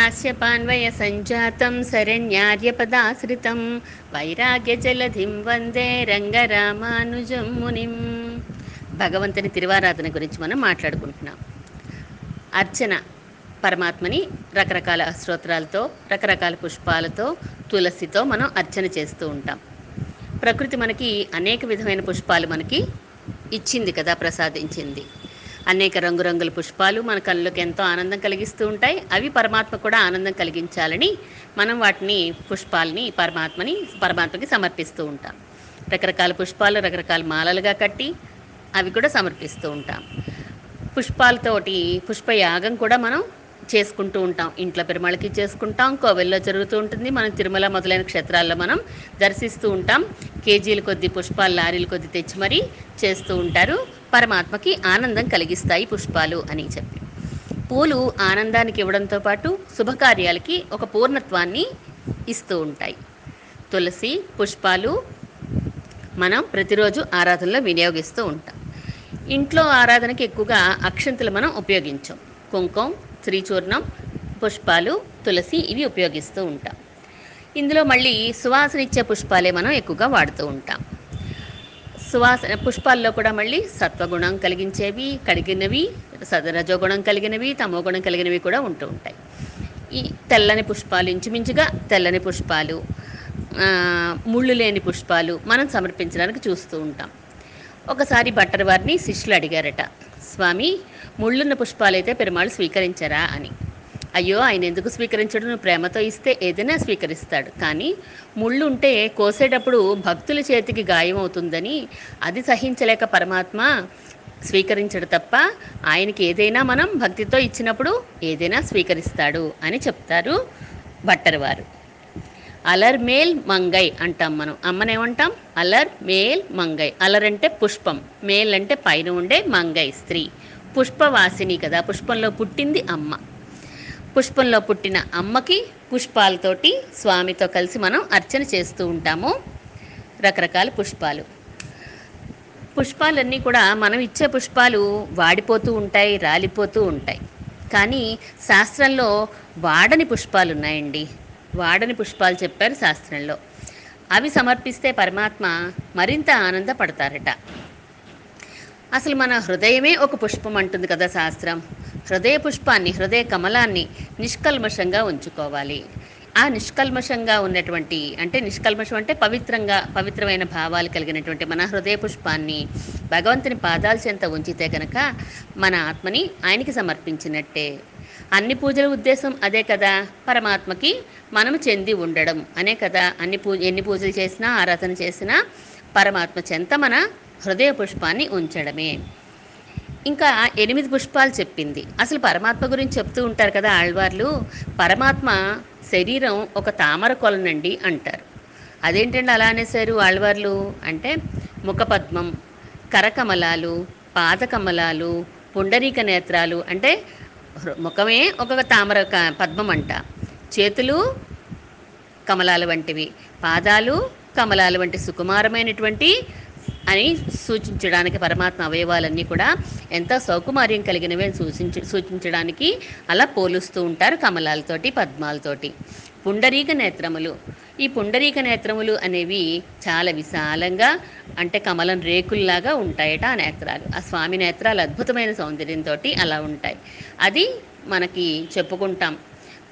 కాశ్యపాన్వయ సంజాతం శరణ్యార్యపదాశ్రితం వైరాగ్యజలధిం వందే రంగరామానుజం మునిం. భగవంతుని తిరువారాధన గురించి మనం మాట్లాడుకుంటున్నాం. అర్చన పరమాత్మని రకరకాల స్తోత్రాలతో రకరకాల పుష్పాలతో తులసితో మనం అర్చన చేస్తూ ఉంటాం. ప్రకృతి మనకి అనేక విధమైన పుష్పాలు మనకి ఇచ్చింది కదా ప్రసాదించింది. అనేక రంగురంగుల పుష్పాలు మన కళ్ళకి ఎంతో ఆనందం కలిగిస్తూ ఉంటాయి. అవి పరమాత్మ కూడా ఆనందం కలిగించాలని మనం వాటిని పుష్పాలని పరమాత్మని పరమాత్మకి సమర్పిస్తూ ఉంటాం. రకరకాల పుష్పాలు రకరకాల మాలలుగా కట్టి అవి కూడా సమర్పిస్తూ ఉంటాం. పుష్పాలతోటి పుష్పయాగం కూడా మనం చేసుకుంటూ ఉంటాం. ఇంట్లో పెరుమాళకి చేసుకుంటాం కోవెల్లో జరుగుతూ ఉంటుంది. మనం తిరుమల మొదలైన క్షేత్రాల్లో మనం దర్శిస్తూ ఉంటాం. కేజీల కొద్ది పుష్పాలు లారీల కొద్ది తెచ్చి మరీ చేస్తూ ఉంటారు. పరమాత్మకి ఆనందం కలిగిస్తాయి పుష్పాలు అని చెప్పి. పూలు ఆనందానికి ఇవ్వడంతో పాటు శుభకార్యాలకి ఒక పూర్ణత్వాన్ని ఇస్తూ ఉంటాయి. తులసి పుష్పాలు మనం ప్రతిరోజు ఆరాధనలో వినియోగిస్తూ ఉంటాం. ఇంట్లో ఆరాధనకి ఎక్కువగా అక్షంతలు మనం ఉపయోగించాం. కుంకుమ శ్రీచూర్ణం పుష్పాలు తులసి ఇవి ఉపయోగిస్తూ ఉంటాం. ఇందులో మళ్ళీ సువాసన ఇచ్చే పుష్పాలే మనం ఎక్కువగా వాడుతూ ఉంటాం. సువాసన పుష్పాల్లో కూడా మళ్ళీ సత్వగుణం కలిగించేవి కడిగినవి సద రజోగుణం కలిగినవి తమోగుణం కలిగినవి కూడా ఉంటూ ఉంటాయి. ఈ తెల్లని పుష్పాలు ఇంచుమించుగా తెల్లని పుష్పాలు ముళ్ళు లేని పుష్పాలు మనం సమర్పించడానికి చూస్తూ ఉంటాం. ఒకసారి భట్టర్ వారిని శిష్యులు అడిగారట స్వామి ముళ్ళున్న పుష్పాలైతే పెరుమాళ్ళు స్వీకరించరా? అని. అయ్యో ఆయన ఎందుకు స్వీకరించడు? నువ్వు ప్రేమతో ఇస్తే ఏదైనా స్వీకరిస్తాడు. కానీ ముళ్ళు ఉంటే కోసేటప్పుడు భక్తుల చేతికి గాయం అవుతుందని అది సహించలేక పరమాత్మ స్వీకరించడు తప్ప ఆయనకి ఏదైనా మనం భక్తితో ఇచ్చినప్పుడు ఏదైనా స్వీకరిస్తాడు అని చెప్తారు భట్టరివారు అలర్ మేల్ మంగై అంటాం మనం. అమ్మనేమంటాం? అలర్ మేల్ మంగై. అలర్ అంటే పుష్పం. మేల్ అంటే పైన ఉండే మంగై స్త్రీ. పుష్పవాసిని కదా. పుష్పంలో పుట్టింది అమ్మ. పుష్పంలో పుట్టిన అమ్మకి పుష్పాలతోటి స్వామితో కలిసి మనం అర్చన చేస్తూ ఉంటాము. రకరకాల పుష్పాలు. పుష్పాలన్నీ కూడా మనం ఇచ్చే పుష్పాలు వాడిపోతూ ఉంటాయి రాలిపోతూ ఉంటాయి. కానీ శాస్త్రంలో వాడని పుష్పాలు ఉన్నాయండి. వాడని పుష్పాలు చెప్పారు శాస్త్రంలో. అవి సమర్పిస్తే పరమాత్మ మరింత ఆనందపడతారట. అసలు మన హృదయమే ఒక పుష్పం అంటుంది కదా శాస్త్రం. హృదయ పుష్పాన్ని హృదయ కమలాన్ని నిష్కల్మషంగా ఉంచుకోవాలి. ఆ నిష్కల్మషంగా ఉన్నటువంటి అంటే నిష్కల్మషం అంటే పవిత్రంగా పవిత్రమైన భావాలు కలిగినటువంటి మన హృదయ పుష్పాన్ని భగవంతుని పాదాల చెంత ఉంచితే కనుక మన ఆత్మని ఆయనకి సమర్పించినట్టే. అన్ని పూజల ఉద్దేశం అదే కదా. పరమాత్మకి మనము చెంది ఉండడం అనే కదా. అన్ని పూ ఎన్ని పూజలు చేసినా ఆరాధన చేసినా పరమాత్మ చెంత మన హృదయ పుష్పాన్ని ఉంచడమే. ఇంకా ఎనిమిది పుష్పాలు చెప్పింది. అసలు పరమాత్మ గురించి చెప్తూ ఉంటారు కదా ఆళ్వార్లు పరమాత్మ శరీరం ఒక తామర కొలనండి అంటారు. అదేంటండి అలా అనేసారు ఆళ్వార్లు? అంటే ముఖపద్మం కరకమలాలు పాదకమలాలు పుండరీక నేత్రాలు అంటే హృ- ముఖమే ఒక తామర క- పద్మం అంట చేతులు కమలాల వంటివి. పాదాలు కమలాల వంటి సుకుమారమైనటువంటి అని సూచించడానికి పరమాత్మ అవయవాలన్నీ కూడా ఎంతో సౌకుమార్యం కలిగినవి అని సూచించ సూచించడానికి అలా పోలుస్తూ ఉంటారు కమలాలతోటి పద్మాలతోటి. పుండరీక నేత్రములు. ఈ పుండరీక నేత్రములు అనేవి చాలా విశాలంగా అంటే కమలం రేకుల్లాగా ఉంటాయట ఆ నేత్రాలు. ఆ స్వామి నేత్రాలు అద్భుతమైన సౌందర్యంతో అలా ఉంటాయి. అది మనకి చెప్పుకుంటాం.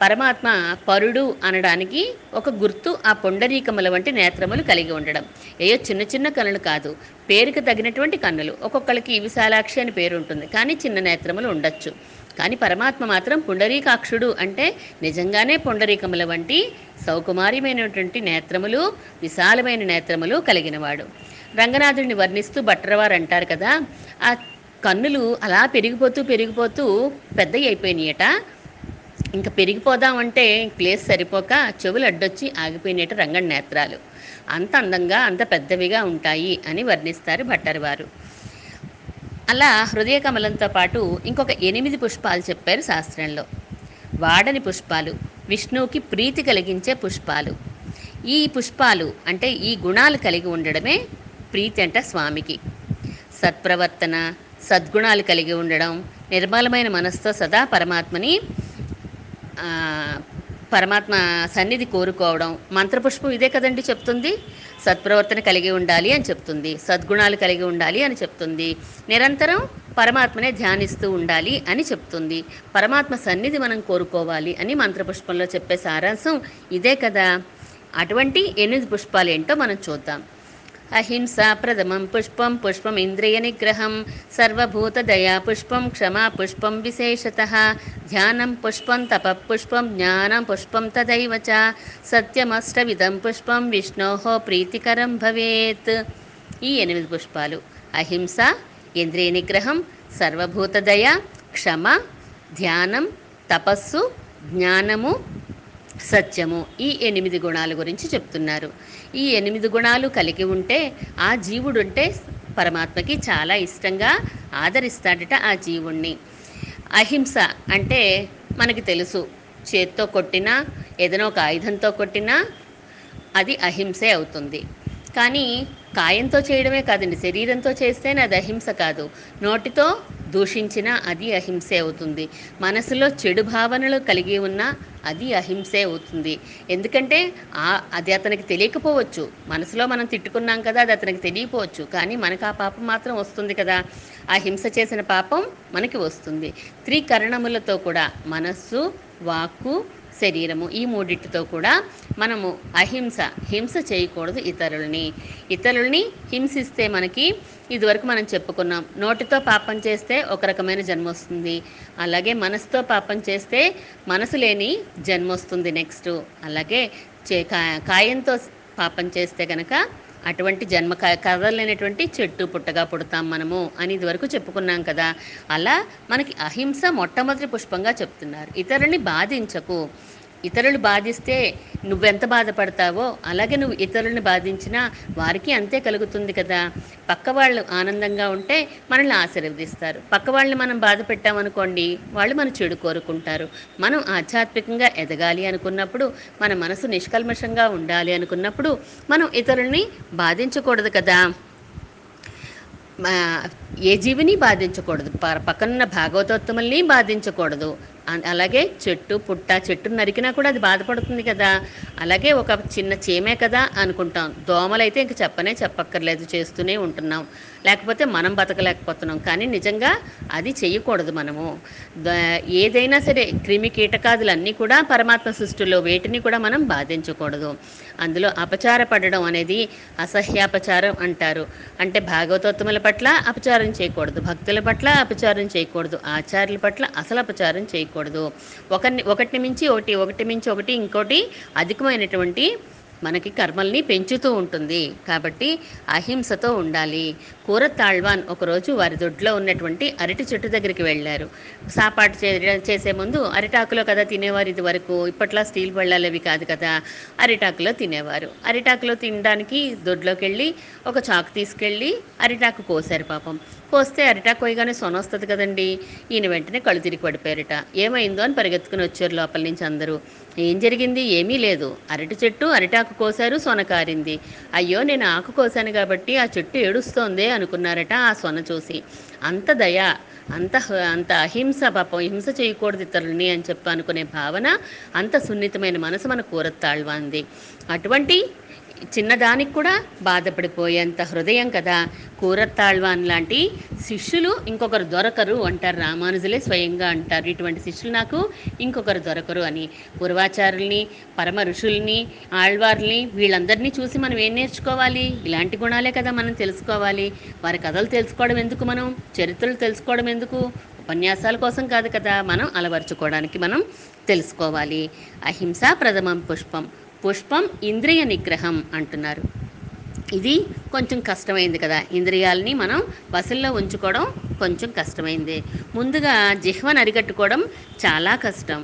పరమాత్మ పరుడు అనడానికి ఒక గుర్తు ఆ పొండరీకముల వంటి నేత్రములు కలిగి ఉండడం. ఏయో చిన్న చిన్న కన్నులు కాదు పేరుకు తగినటువంటి కన్నులు. ఒక్కొక్కరికి విశాలాక్షి అని పేరు ఉంటుంది కానీ చిన్న నేత్రములు ఉండొచ్చు. కానీ పరమాత్మ మాత్రం పుండరీకాక్షుడు అంటే నిజంగానే పుండరీకముల వంటి సౌకుమార్యమైనటువంటి నేత్రములు విశాలమైన నేత్రములు కలిగినవాడు. రంగనాథుడిని వర్ణిస్తూ భట్రవారు అంటారు కదా ఆ కన్నులు అలా పెరిగిపోతూ పెరిగిపోతూ పెద్దవి అయిపోయినాయట. ఇంకా పెరిగిపోదామంటే ప్లేస్ సరిపోక చెవులు అడ్డొచ్చి ఆగిపోయినట్టు రంగడి నేత్రాలు. అంత అందంగా అంత పెద్దవిగా ఉంటాయి అని వర్ణిస్తారు భట్టర్ వారు. అలా హృదయ కమలంతో పాటు ఇంకొక ఎనిమిది పుష్పాలు చెప్పారు శాస్త్రంలో. వాడని పుష్పాలు విష్ణువుకి ప్రీతి కలిగించే పుష్పాలు. ఈ పుష్పాలు అంటే ఈ గుణాలు కలిగి ఉండడమే ప్రీతి అంట స్వామికి. సత్ప్రవర్తన సద్గుణాలు కలిగి ఉండడం నిర్మలమైన మనస్సుతో సదా పరమాత్మని పరమాత్మ సన్నిధి కోరుకోవడం మంత్రపుష్పం ఇదే కదండి చెప్తుంది? సత్ప్రవర్తన కలిగి ఉండాలి అని చెప్తుంది సద్గుణాలు కలిగి ఉండాలి అని చెప్తుంది నిరంతరం పరమాత్మనే ధ్యానిస్తూ ఉండాలి అని చెప్తుంది పరమాత్మ సన్నిధి మనం కోరుకోవాలి అని మంత్రపుష్పంలో చెప్పే సారాంశం ఇదే కదా? అటువంటి ఎనిమిది పుష్పాలు ఏంటో మనం చూద్దాం. అహింస ప్రథమం పుష్పం పుష్పం ఇంద్రియ నిగ్రహం సర్వభూతదయా పుష్పం క్షమా పుష్పం విశేషత. ధ్యానం పుష్పం తప పుష్పం జ్ఞానం పుష్పం తదైవ చ. సత్యమష్టవిధం పుష్పం విష్ణో ప్రీతికరం భవేత్. ఈ ఎనిమిది పుష్పాలు అహింస ఇంద్రియ నిగ్రహం సర్వభూతదయ క్షమ ధ్యానం తపస్సు జ్ఞానము సత్యము ఈ ఎనిమిది గుణాల గురించి చెప్తున్నారు. ఈ ఎనిమిది గుణాలు కలిగి ఉంటే ఆ జీవుడు ఉంటే పరమాత్మకి చాలా ఇష్టంగా ఆదరిస్తాడట ఆ జీవుణ్ణి. అహింస అంటే మనకి తెలుసు. చేత్తో కొట్టినా ఏదైనా ఒక ఆయుధంతో కొట్టినా అది అహింసే అవుతుంది. కానీ కాయంతో చేయడమే కాదండి శరీరంతో చేస్తేనే అది అహింస కాదు. నోటితో దూషించినా అది అహింసే అవుతుంది. మనసులో చెడు భావనలు కలిగి ఉన్నా అది అహింసే అవుతుంది. ఎందుకంటే అది అతనికి తెలియకపోవచ్చు. మనసులో మనం తిట్టుకున్నాం కదా అది అతనికి తెలియకపోవచ్చు. కానీ మనకు ఆ పాపం మాత్రం వస్తుంది కదా. ఆ హింస చేసిన పాపం మనకి వస్తుంది. త్రికరణములతో కూడా మనస్సు వాక్కు శరీరము ఈ మూడిటితో కూడా మనము అహింస హింస చేయకూడదు ఇతరుల్ని. ఇతరుల్ని హింసిస్తే మనకి ఇదివరకు మనం చెప్పుకున్నాం నోటితో పాపం చేస్తే ఒక రకమైన జన్మ వస్తుంది అలాగే మనసుతో పాపం చేస్తే మనసు లేని జన్మ వస్తుంది నెక్స్ట్. అలాగే చే కా- కాయంతో పాపం చేస్తే కనుక అటువంటి జన్మ క- చెట్టు పుట్టగా పుడతాం మనము అని ఇదివరకు చెప్పుకున్నాం కదా. అలా మనకి అహింస మొట్టమొదటి పుష్పంగా చెప్తున్నారు. ఇతరుని బాధించకు. ఇతరులు బాధిస్తే నువ్వెంత బాధపడతావో అలాగే నువ్వు ఇతరులను బాధించినా వారికి అంతే కలుగుతుంది కదా. పక్క వాళ్ళు ఆనందంగా ఉంటే మనల్ని ఆశీర్వదిస్తారు. పక్క వాళ్ళని మనం బాధ పెట్టామనుకోండి వాళ్ళు మన చెడు కోరుకుంటారు. మనం ఆధ్యాత్మికంగా ఎదగాలి అనుకున్నప్పుడు మన మనసు నిష్కల్మషంగా ఉండాలి అనుకున్నప్పుడు మనం ఇతరుల్ని బాధించకూడదు కదా. ఏ జీవిని బాధించకూడదు. ప- పక్కనున్న భాగవతోత్తముల్ని బాధించకూడదు. అలాగే చెట్టు పుట్ట చెట్టు నరికినా కూడా అది బాధపడుతుంది కదా. అలాగే ఒక చిన్న చీమే కదా అనుకుంటాం. దోమలైతే ఇంక చెప్పనే చెప్పక్కర్లేదు చేస్తూనే ఉంటున్నాం. లేకపోతే మనం బతకలేకపోతున్నాం. కానీ నిజంగా అది చేయకూడదు మనము. ఏదైనా సరే క్రిమి కీటకాదులన్నీ కూడా పరమాత్మ సృష్టిలో వేటిని కూడా మనం బాధించకూడదు. అందులో అపచారపడడం అనేది అసహ్యాపచారం అంటారు. అంటే భాగవతోత్తముల పట్ల అపచారం చేయకూడదు భక్తుల పట్ల అపచారం చేయకూడదు ఆచార్యుల పట్ల అసలు అపచారం చేయకూడదు. ఒకరిని ఒకటి మించి ఒకటి ఒకటి మించి ఒకటి ఇంకోటి అధికమైనటువంటి మనకి కర్మల్ని పెంచుతూ ఉంటుంది. కాబట్టి అహింసతో ఉండాలి. కూర తాళ్వాన్ ఒకరోజు వారి దొడ్లో ఉన్నటువంటి అరటి చెట్టు దగ్గరికి వెళ్ళారు. సాపాటు చే చేసే ముందు అరిటాకులో కదా తినేవారు ఇది వరకు ఇప్పట్లో స్టీల్ బళ్ళాలు అవి కాదు కదా? అరిటాకులో తినేవారు. అరిటాకులో తినడానికి దొడ్లోకి వెళ్ళి ఒక చాకు తీసుకెళ్ళి అరిటాకు కోసారు పాపం. కోస్తే అరిటాకు కోయగానే సొన వస్తుంది కదండి. ఈయన వెంటనే కళ్ళు తిరిగి పడిపోయారట. ఏమైందో అని పరిగెత్తుకుని వచ్చారు లోపల నుంచి అందరూ. ఏం జరిగింది? ఏమీ లేదు. అరటి చెట్టు అరిటాకు కోసారు సొన కారింది. అయ్యో నేను ఆకు కోసాను కాబట్టి ఆ చెట్టు ఏడుస్తోందే అనుకున్నారట ఆ సొన చూసి. అంత దయ అంత అంత అహింస పాపం హింస చేయకూడదు ఇతరులని అని చెప్పి అనుకునే భావన అంత సున్నితమైన మనసు మన కూరత్తాళ్వాంది అటువంటి చిన్నదానికి కూడా బాధపడిపోయేంత హృదయం కదా. కూరత్తాళ్వాన్ లాంటి శిష్యులు ఇంకొకరు దొరకరు అంటారు రామానుజులే స్వయంగా అంటారు. ఇటువంటి శిష్యులు నాకు ఇంకొకరు దొరకరు అని. పూర్వాచారుల్ని పరమ ఋషుల్ని ఆళ్వార్ని వీళ్ళందరినీ చూసి మనం ఏం నేర్చుకోవాలి? ఇలాంటి గుణాలే కదా మనం తెలుసుకోవాలి. వారి కథలు తెలుసుకోవడం ఎందుకు మనం? చరిత్రలు తెలుసుకోవడం ఎందుకు? ఉపన్యాసాల కోసం కాదు కదా మనం అలవర్చుకోవడానికి మనం తెలుసుకోవాలి. అహింస ప్రథమం పుష్పం. పుష్పం ఇంద్రియ నిగ్రహం అంటున్నారు. ఇది కొంచెం కష్టమైంది కదా. ఇంద్రియాలని మనం వసల్లో ఉంచుకోవడం కొంచెం కష్టమైంది. ముందుగా జిహ్వను అరికట్టుకోవడం చాలా కష్టం.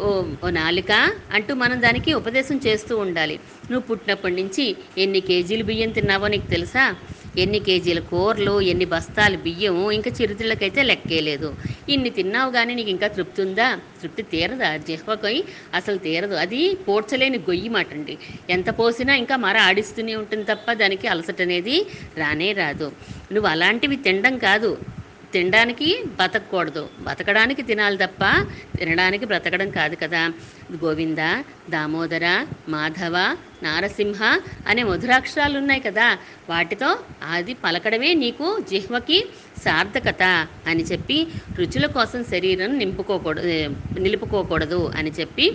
ఓ ఓ నాలిక అంటూ మనం దానికి ఉపదేశం చేస్తూ ఉండాలి. నువ్వు పుట్టినప్పటి నుంచి ఎన్ని కేజీలు బియ్యం తిన్నావో నీకు తెలుసా? ఎన్ని కేజీల కూరలు ఎన్ని బస్తాలు బియ్యం ఇంకా చిరుతిళ్ళకైతే లెక్కేయలేదు. ఇన్ని తిన్నావు కానీ నీకు ఇంకా తృప్తి ఉందా? తృప్తి తీరదా? జిహ్వకై అసలు తీరదు. అది పోడ్చలేని గొయ్యి మాట అండి. ఎంత పోసినా ఇంకా మర ఆడిస్తూనే ఉంటుంది తప్ప దానికి అలసట అనేది రానే రాదు. నువ్వు అలాంటివి తినడం కాదు. తినడానికి బతకూడదు బతకడానికి తినాలి తప్ప తినడానికి బ్రతకడం కాదు కదా. గోవింద దామోదర మాధవ నారసింహ అనే మధురాక్షరాలు ఉన్నాయి కదా. వాటితో అది పలకడమే నీకు జిహ్వకి సార్థకత అని చెప్పి రుచుల కోసం శరీరం నింపుకోకూడదు నిలుపుకోకూడదు అని చెప్పి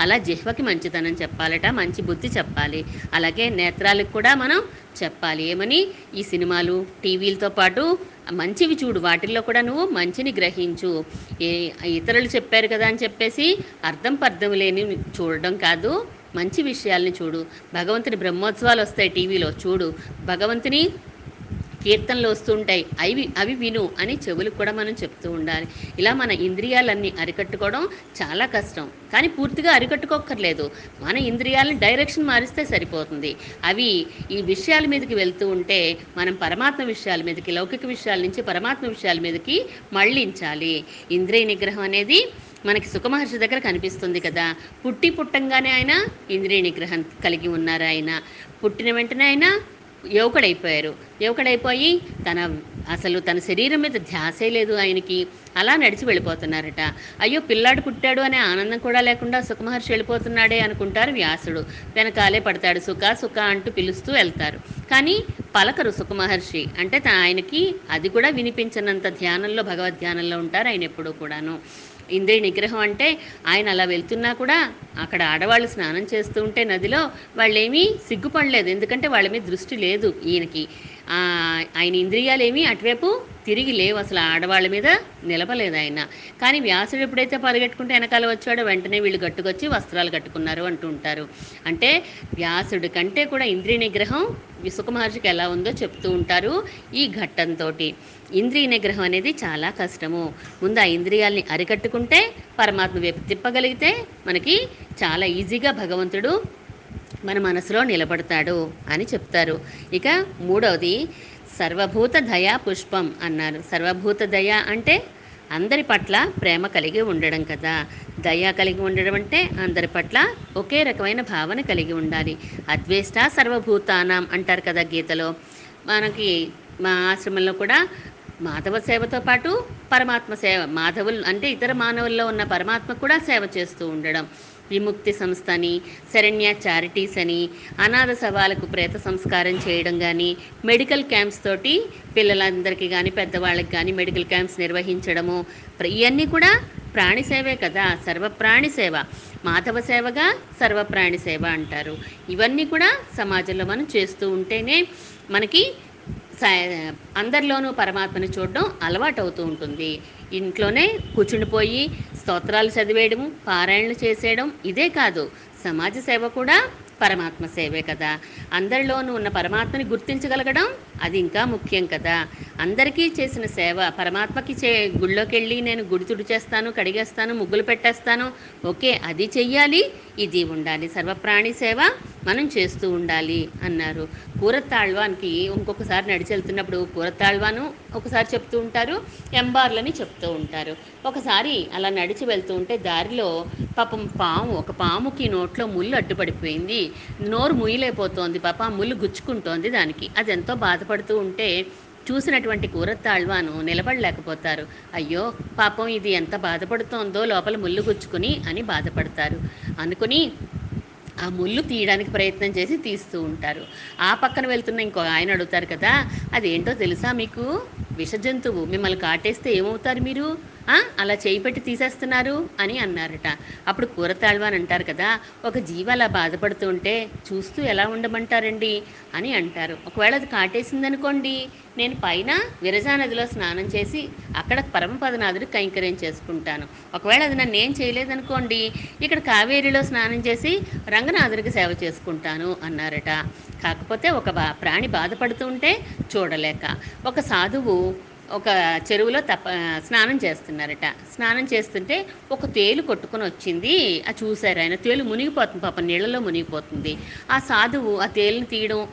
అలా జిహ్వకి మంచితనం చెప్పాలట మంచి బుద్ధి చెప్పాలి. అలాగే నేత్రాలకు కూడా మనం చెప్పాలి. ఏమని? ఈ సినిమాలు టీవీలతో పాటు మంచివి చూడు వాటిల్లో కూడా నువ్వు మంచిని గ్రహించు. ఏ ఇతరులు చెప్పారు కదా అని చెప్పేసి అర్థం పర్థం లేని చూడడం కాదు మంచి విషయాల్ని చూడు. భగవంతుని బ్రహ్మోత్సవాలు వస్తాయి టీవీలో చూడు. భగవంతుని కీర్తనలు వస్తుంటాయి అవి అవి విను అని చెవులకు కూడా మనం చెప్తూ ఉండాలి. ఇలా మన ఇంద్రియాలన్నీ అరికట్టుకోవడం చాలా కష్టం. కానీ పూర్తిగా అరికట్టుకోక్కర్లేదు. మన ఇంద్రియాలను డైరెక్షన్ మారిస్తే సరిపోతుంది. అవి ఈ విషయాల మీదకి వెళ్తూ ఉంటే మనం పరమాత్మ విషయాల మీదకి లౌకిక విషయాల నుంచి పరమాత్మ విషయాల మీదకి మళ్ళించాలి. ఇంద్రియ నిగ్రహం అనేది మనకి సుఖమహర్షి దగ్గర కనిపిస్తుంది కదా. పుట్టి పుట్టంగానే ఆయన ఇంద్రియ నిగ్రహం కలిగి ఉన్నారు ఆయన. పుట్టిన వెంటనే ఆయన యువకుడైపోయారు. యువకుడైపోయి తన అసలు తన శరీరం మీద ధ్యాసే లేదు ఆయనకి. అలా నడిచి వెళ్ళిపోతున్నారట. అయ్యో పిల్లాడు పుట్టాడు అనే ఆనందం కూడా లేకుండా సుఖమహర్షి వెళ్ళిపోతున్నాడే అనుకుంటారు వ్యాసుడు. వెనకాలే పడతాడు సుఖ సుఖ అంటూ పిలుస్తూ వెళ్తారు. కానీ పలకరు సుఖమహర్షి. అంటే ఆయనకి అది కూడా వినిపించినంత ధ్యానంలో భగవద్ ధ్యానంలో ఉంటారు ఆయన ఎప్పుడూ కూడాను. ఇంద్రియ నిగ్రహం అంటే ఆయన అలా వెళ్తున్నా కూడా అక్కడ ఆడవాళ్ళు స్నానం చేస్తూ ఉంటే నదిలో వాళ్ళేమీ సిగ్గుపడలేదు. ఎందుకంటే వాళ్ళ మీద దృష్టి లేదు ఈయనకి. ఆయన ఇంద్రియాలు ఏమీ అటువైపు తిరిగి లేవు. అసలు ఆడవాళ్ళ మీద నిలబలేదు ఆయన. కానీ వ్యాసుడు ఎప్పుడైతే పరిగెట్టుకుంటే వెనకాల వచ్చాడో వెంటనే వీళ్ళు గట్టుకొచ్చి వస్త్రాలు కట్టుకున్నారు అంటూ ఉంటారు. అంటే వ్యాసుడి కంటే కూడా ఇంద్రియ నిగ్రహం విసుక మహర్షికి ఎలా ఉందో చెప్తూ ఉంటారు ఈ ఘట్టంతో ఇంద్రియ నిగ్రహం అనేది చాలా కష్టము. ముందు ఆ ఇంద్రియాల్ని అరికట్టుకుంటే పరమాత్మ వైపు తిప్పగలిగితే మనకి చాలా ఈజీగా భగవంతుడు మన మనసులో నిలబడతాడు అని చెప్తారు. ఇక మూడవది సర్వభూత దయా పుష్పం అన్నారు. సర్వభూత దయ అంటే అందరి పట్ల ప్రేమ కలిగి ఉండడం కదా. దయ కలిగి ఉండడం అంటే అందరి పట్ల ఒకే రకమైన భావన కలిగి ఉండాలి. అద్వేష్ట సర్వభూతానం అంటారు కదా గీతలో. మనకి మా ఆశ్రమంలో కూడా మాధవ సేవతో పాటు పరమాత్మ సేవ మాధవులు అంటే ఇతర మానవుల్లో ఉన్న పరమాత్మ కూడా సేవ చేస్తూ ఉండడం. విముక్తి సంస్థ అని శరణ్య చారిటీస్ అని అనాథ సవాలకు ప్రేత సంస్కారం చేయడం కానీ మెడికల్ క్యాంప్స్ తోటి పిల్లలందరికీ కానీ పెద్దవాళ్ళకి కానీ మెడికల్ క్యాంప్స్ నిర్వహించడము ఇవన్నీ కూడా ప్రాణి సేవే కదా సర్వప్రాణి సేవ. మాధవ సేవగా సర్వప్రాణి సేవ అంటారు. ఇవన్నీ కూడా సమాజంలో మనం చేస్తూ ఉంటేనే మనకి అందరిలోనూ పరమాత్మని చూడడం అలవాటు అవుతూ ఉంటుంది. ఇంట్లోనే కూర్చుండిపోయి స్తోత్రాలు చదివేయడం పారాయణలు చేసేయడం ఇదే కాదు. సమాజ సేవ కూడా పరమాత్మ సేవే కదా. అందరిలోనూ ఉన్న పరమాత్మని గుర్తించగలగడం అది ఇంకా ముఖ్యం కదా. అందరికీ చేసిన సేవ పరమాత్మకి చే గుళ్ళోకి వెళ్ళి నేను గుడి తుడి చేస్తాను కడిగేస్తాను ముగ్గులు పెట్టేస్తాను ఓకే అది చెయ్యాలి ఇది ఉండాలి. సర్వప్రాణి సేవ మనం చేస్తూ ఉండాలి అన్నారు. కూరతాళ్వానికి ఇంకొకసారి నడిచి వెళ్తున్నప్పుడు కూరతాళ్వాను ఒకసారి చెప్తూ ఉంటారు ఎంబార్లని చెప్తూ ఉంటారు. ఒకసారి అలా నడిచి వెళ్తూ ఉంటే దారిలో పాపం పాము ఒక పాముకి నోట్లో ముళ్ళు అడ్డుపడిపోయింది. నోరు ముయ్యలేకపోతోంది పాప ముళ్ళు గుచ్చుకుంటోంది దానికి. అది ఎంతో బాధపడుతూ ఉంటే చూసినటువంటి కూరత్తాళ్వాను నిలబడలేకపోతారు. అయ్యో పాపం ఇది ఎంత బాధపడుతోందో లోపల ముళ్ళు గుచ్చుకుని అని బాధపడతారు. అనుకుని ఆ ముళ్ళు తీయడానికి ప్రయత్నం చేసి తీస్తూ ఉంటారు. ఆ పక్కన వెళ్తున్న ఇంకో ఆయన అడుగుతారు కదా అదేంటో తెలుసా మీకు? విష జంతువు మిమ్మల్ని కాటేస్తే ఏమవుతారు మీరు? అలా చేయి పెట్టి తీసేస్తున్నారు అని అన్నారట. అప్పుడు కూరతాళ్వాని అంటారు కదా ఒక జీవ అలా బాధపడుతూ ఉంటే చూస్తూ ఎలా ఉండమంటారండి? అని అంటారు. ఒకవేళ అది కాటేసిందనుకోండి నేను పైన విరజా నదిలో స్నానం చేసి అక్కడ పరమపదనాథుడు కైంకర్యం చేసుకుంటాను. ఒకవేళ అది నన్ను ఏం చేయలేదనుకోండి ఇక్కడ కావేరిలో స్నానం చేసి రంగనాథుడికి సేవ చేసుకుంటాను అన్నారట. కాకపోతే ఒక బా ప్రాణి బాధపడుతూ ఉంటే చూడలేక. ఒక సాధువు ఒక చెరువులో తప్ప స్నానం చేస్తున్నారట. స్నానం చేస్తుంటే ఒక తేలు కొట్టుకొని వచ్చింది. ఆ చూశారు ఆయన. తేలు మునిగిపోతుంది పాపం నీళ్ళలో మునిగిపోతుంది. ఆ సాధువు ఆ తేలుని తీయడం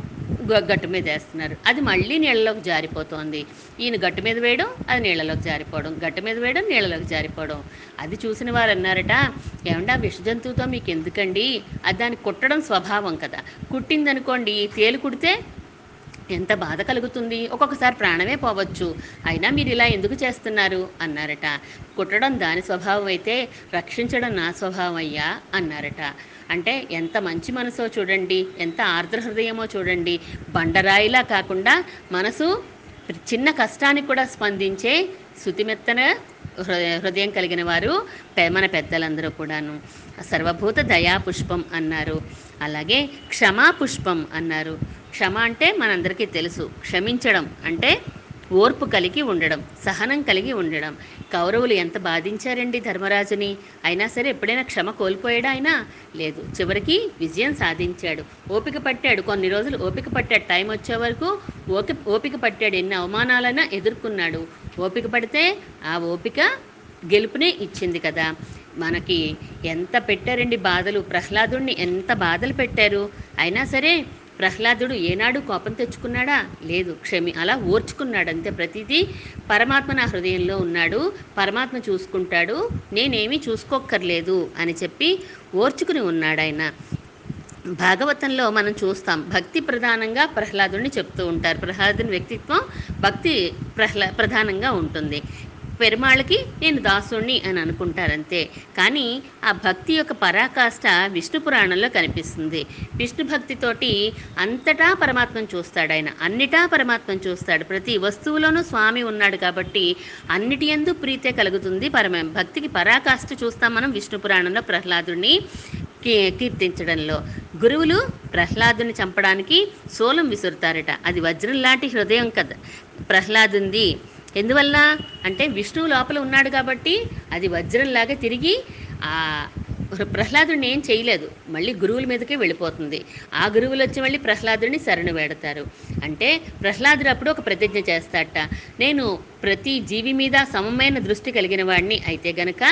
గ- గట్టు మీద వేస్తున్నారు. అది మళ్ళీ నీళ్ళలోకి జారిపోతోంది. ఈయన గట్టు మీద వేయడం అది నీళ్ళలోకి జారిపోవడం. గట్టు మీద వేయడం నీళ్ళలోకి జారిపోవడం. అది చూసిన వారు అన్నారట ఏమంటే ఆ విష జంతువుతో మీకు ఎందుకండి అది దాన్ని కుట్టడం స్వభావం కదా. కుట్టిందనుకోండి తేలు కుడితే ఎంత బాధ కలుగుతుంది? ఒక్కొక్కసారి ప్రాణమే పోవచ్చు. అయినా మీరు ఇలా ఎందుకు చేస్తున్నారు? అన్నారట. కుట్టడం దాని స్వభావం అయితే రక్షించడం నా స్వభావం అయ్యా అన్నారట. అంటే ఎంత మంచి మనసో చూడండి ఎంత ఆర్ద్ర హృదయమో చూడండి. బండరాయిలా కాకుండా మనసు చిన్న కష్టానికి కూడా స్పందించే శుతిమెత్తన హృదయం కలిగిన వారు మన పెద్దలందరూ కూడాను. సర్వభూత దయా పుష్పం అన్నారు. అలాగే క్షమా పుష్పం అన్నారు. క్షమ అంటే మనందరికీ తెలుసు. క్షమించడం అంటే ఓర్పు కలిగి ఉండడం సహనం కలిగి ఉండడం. కౌరవులు ఎంత బాధించారండి ధర్మరాజుని? అయినా సరే ఎప్పుడైనా క్షమ కోల్పోయాడా అయినా? లేదు. చివరికి విజయం సాధించాడు. ఓపిక పట్టాడు. కొన్ని రోజులు ఓపిక పట్టాడు. టైం వచ్చే వరకు ఓపిక ఓపిక పట్టాడు. ఎన్ని అవమానాలైనా ఎదుర్కొన్నాడు. ఓపిక పడితే ఆ ఓపిక గెలుపునే ఇచ్చింది కదా. మనకి ఎంత పెట్టారండి బాధలు? ప్రహ్లాదుడిని ఎంత బాధలు పెట్టారు? అయినా సరే ప్రహ్లాదుడు ఏనాడు కోపం తెచ్చుకున్నాడా? లేదు. క్షమి అలా ఓర్చుకున్నాడు అంతే ప్రతిదీ. పరమాత్మ నా హృదయంలో ఉన్నాడు. పరమాత్మ చూసుకుంటాడు. నేనేమీ చూసుకోక్కర్లేదు అని చెప్పి ఓర్చుకుని ఉన్నాడు ఆయన భాగవతంలో మనం చూస్తాం. భక్తి ప్రధానంగా ప్రహ్లాదుని చెప్తూ ఉంటారు. ప్రహ్లాదుని వ్యక్తిత్వం భక్తి ప్రహ్లా ప్రధానంగా ఉంటుంది. పెరుమాళ్ళకి నేను దాసుణ్ణి అని అనుకుంటారంతే. కానీ ఆ భక్తి యొక్క పరాకాష్ట విష్ణు పురాణంలో కనిపిస్తుంది. విష్ణు భక్తితోటి అంతటా పరమాత్మను చూస్తాడు ఆయన. అన్నిటా పరమాత్మను చూస్తాడు. ప్రతి వస్తువులోనూ స్వామి ఉన్నాడు కాబట్టి అన్నిటి ఎందు ప్రీతే కలుగుతుంది పరమ. భక్తికి పరాకాష్ట చూస్తాం మనం విష్ణు పురాణంలో ప్రహ్లాదుని కీర్తించడంలో. గురువులు ప్రహ్లాదుని చంపడానికి శూలం విసురుతారట. అది వజ్రం లాంటి హృదయం కదా ప్రహ్లాదుంది. ఎందువల్ల? అంటే విష్ణువు లోపల ఉన్నాడు కాబట్టి అది వజ్రంలాగా తిరిగి ఆ ప్రహ్లాదుడిని ఏం చేయలేదు. మళ్ళీ గురువుల మీదకే వెళ్ళిపోతుంది. ఆ గురువులు వచ్చి మళ్ళీ ప్రహ్లాదుడిని శరణు వేడతారు. అంటే ప్రహ్లాదుడు అప్పుడు ఒక ప్రతిజ్ఞ చేస్తాట. నేను ప్రతి జీవి మీద సమమైన దృష్టి కలిగిన వాడిని అయితే గనక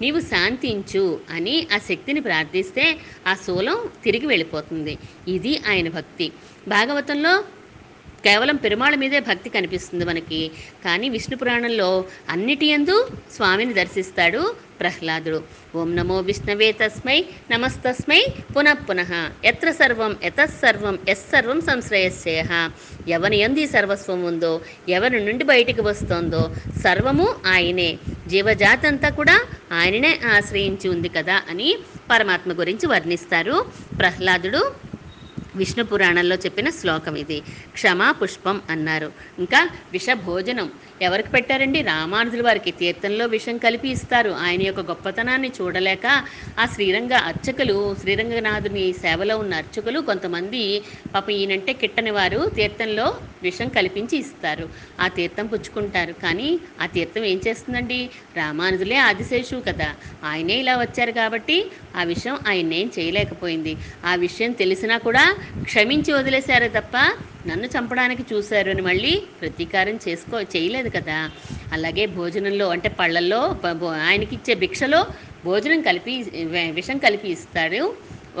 నీవు శాంతించు అని ఆ శక్తిని ప్రార్థిస్తే ఆ శూలం తిరిగి వెళ్ళిపోతుంది. ఇది ఆయన భక్తి. భాగవతంలో కేవలం పెరుమాళ మీదే భక్తి కనిపిస్తుంది మనకి. కానీ విష్ణు పురాణంలో అన్నిటి యందు స్వామిని దర్శిస్తాడు ప్రహ్లాదుడు. ఓం నమో విష్ణవే తస్మై నమస్తస్మై పునః పునః. ఎత్ర సర్వం ఎతస్సర్వం ఎస్సర్వం సంశ్రయశ్చయ ఎవరి ఎందు ఈ సర్వస్వం ఉందో ఎవరి నుండి బయటికి వస్తోందో సర్వము ఆయనే. జీవజాతి అంతా కూడా ఆయననే ఆశ్రయించి ఉంది కదా అని పరమాత్మ గురించి వర్ణిస్తారు ప్రహ్లాదుడు. విష్ణు పురాణంలో చెప్పిన శ్లోకం ఇది. క్షమా పుష్పం అన్నారు. ఇంకా విష భోజనం ఎవరికి పెట్టారండి? రామానుజుల వారికి. తీర్థంలో విషం కలిపి ఇస్తారు. ఆయన యొక్క గొప్పతనాన్ని చూడలేక ఆ శ్రీరంగ అర్చకులు శ్రీరంగనాథుని సేవలో ఉన్న అర్చకులు కొంతమంది పాప ఈయనంటే కిట్టని వారు తీర్థంలో విషం కల్పించి ఇస్తారు. ఆ తీర్థం పుచ్చుకుంటారు. కానీ ఆ తీర్థం ఏం చేస్తుందండి? రామానుజులే ఆదిశేషువు కదా. ఆయనే ఇలా వచ్చారు కాబట్టి ఆ విషయం ఆయన ఏం చేయలేకపోయింది. ఆ విషయం తెలిసినా కూడా క్షమించి వదిలేశారే తప్ప నన్ను చంపడానికి చూశారు అని మళ్ళీ ప్రతీకారం చేసుకో చేయలేదు కదా. అలాగే భోజనంలో అంటే పళ్ళల్లో ఆయనకి ఇచ్చే భిక్షలో భోజనం కలిపి విషం కలిపి ఇస్తాడు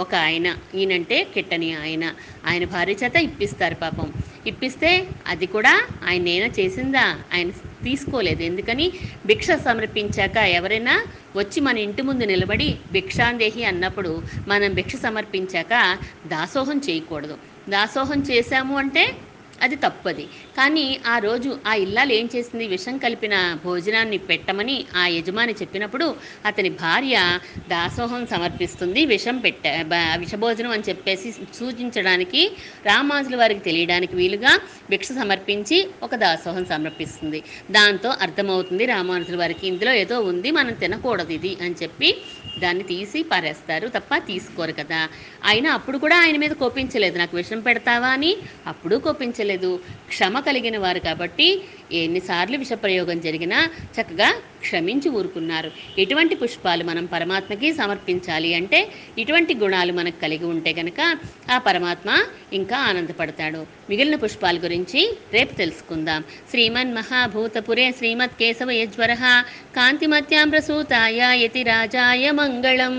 ఒక ఆయన ఈయనంటే కిట్టని ఆయన. ఆయన భార్య చేత ఇప్పిస్తారు పాపం. ఇప్పిస్తే అది కూడా ఆయన నేను చేసిందా? ఆయన తీసుకోలేదు. ఎందుకని? భిక్ష సమర్పించాక ఎవరైనా వచ్చి మన ఇంటి ముందు నిలబడి భిక్షాందేహి అన్నప్పుడు మనం భిక్ష సమర్పించాక దాసోహం చేయకూడదు. దాసోహం చేశాము అంటే అది తప్పది. కానీ ఆ రోజు ఆ ఇల్లాలు ఏం చేసింది? విషం కలిపిన భోజనాన్ని పెట్టమని ఆ యజమాని చెప్పినప్పుడు అతని భార్య దాసోహం సమర్పిస్తుంది విషం పెట్ట విషభోజనం అని చెప్పేసి సూచించడానికి రామానుజుల వారికి తెలియడానికి వీలుగా భిక్ష సమర్పించి ఒక దాసోహం సమర్పిస్తుంది. దాంతో అర్థమవుతుంది రామానుజుల వారికి ఇందులో ఏదో ఉంది మనం తినకూడదు ఇది అని చెప్పి దాన్ని తీసి పారేస్తారు తప్ప తీసుకోరు కదా. అయినా అప్పుడు కూడా ఆయన మీద కోపించలేదు. నాకు విషం పెడతావా అని? అప్పుడు కోపించలేదు. క్షమ కలిగిన వారు కాబట్టి ఎన్నిసార్లు విషప్రయోగం జరిగినా చక్కగా క్షమించి ఊరుకున్నారు. ఎటువంటి పుష్పాలు మనం పరమాత్మకి సమర్పించాలి అంటే ఇటువంటి గుణాలు మనకు కలిగి ఉంటే కనుక ఆ పరమాత్మ ఇంకా ఆనందపడతాడు. మిగిలిన పుష్పాల గురించి రేపు తెలుసుకుందాం. శ్రీమన్ మహాభూతపురే శ్రీమత్ కేశవ యజ్వర కాంతిమత్యాం ప్రసూతాయ యతి రాజాయ మంగళం.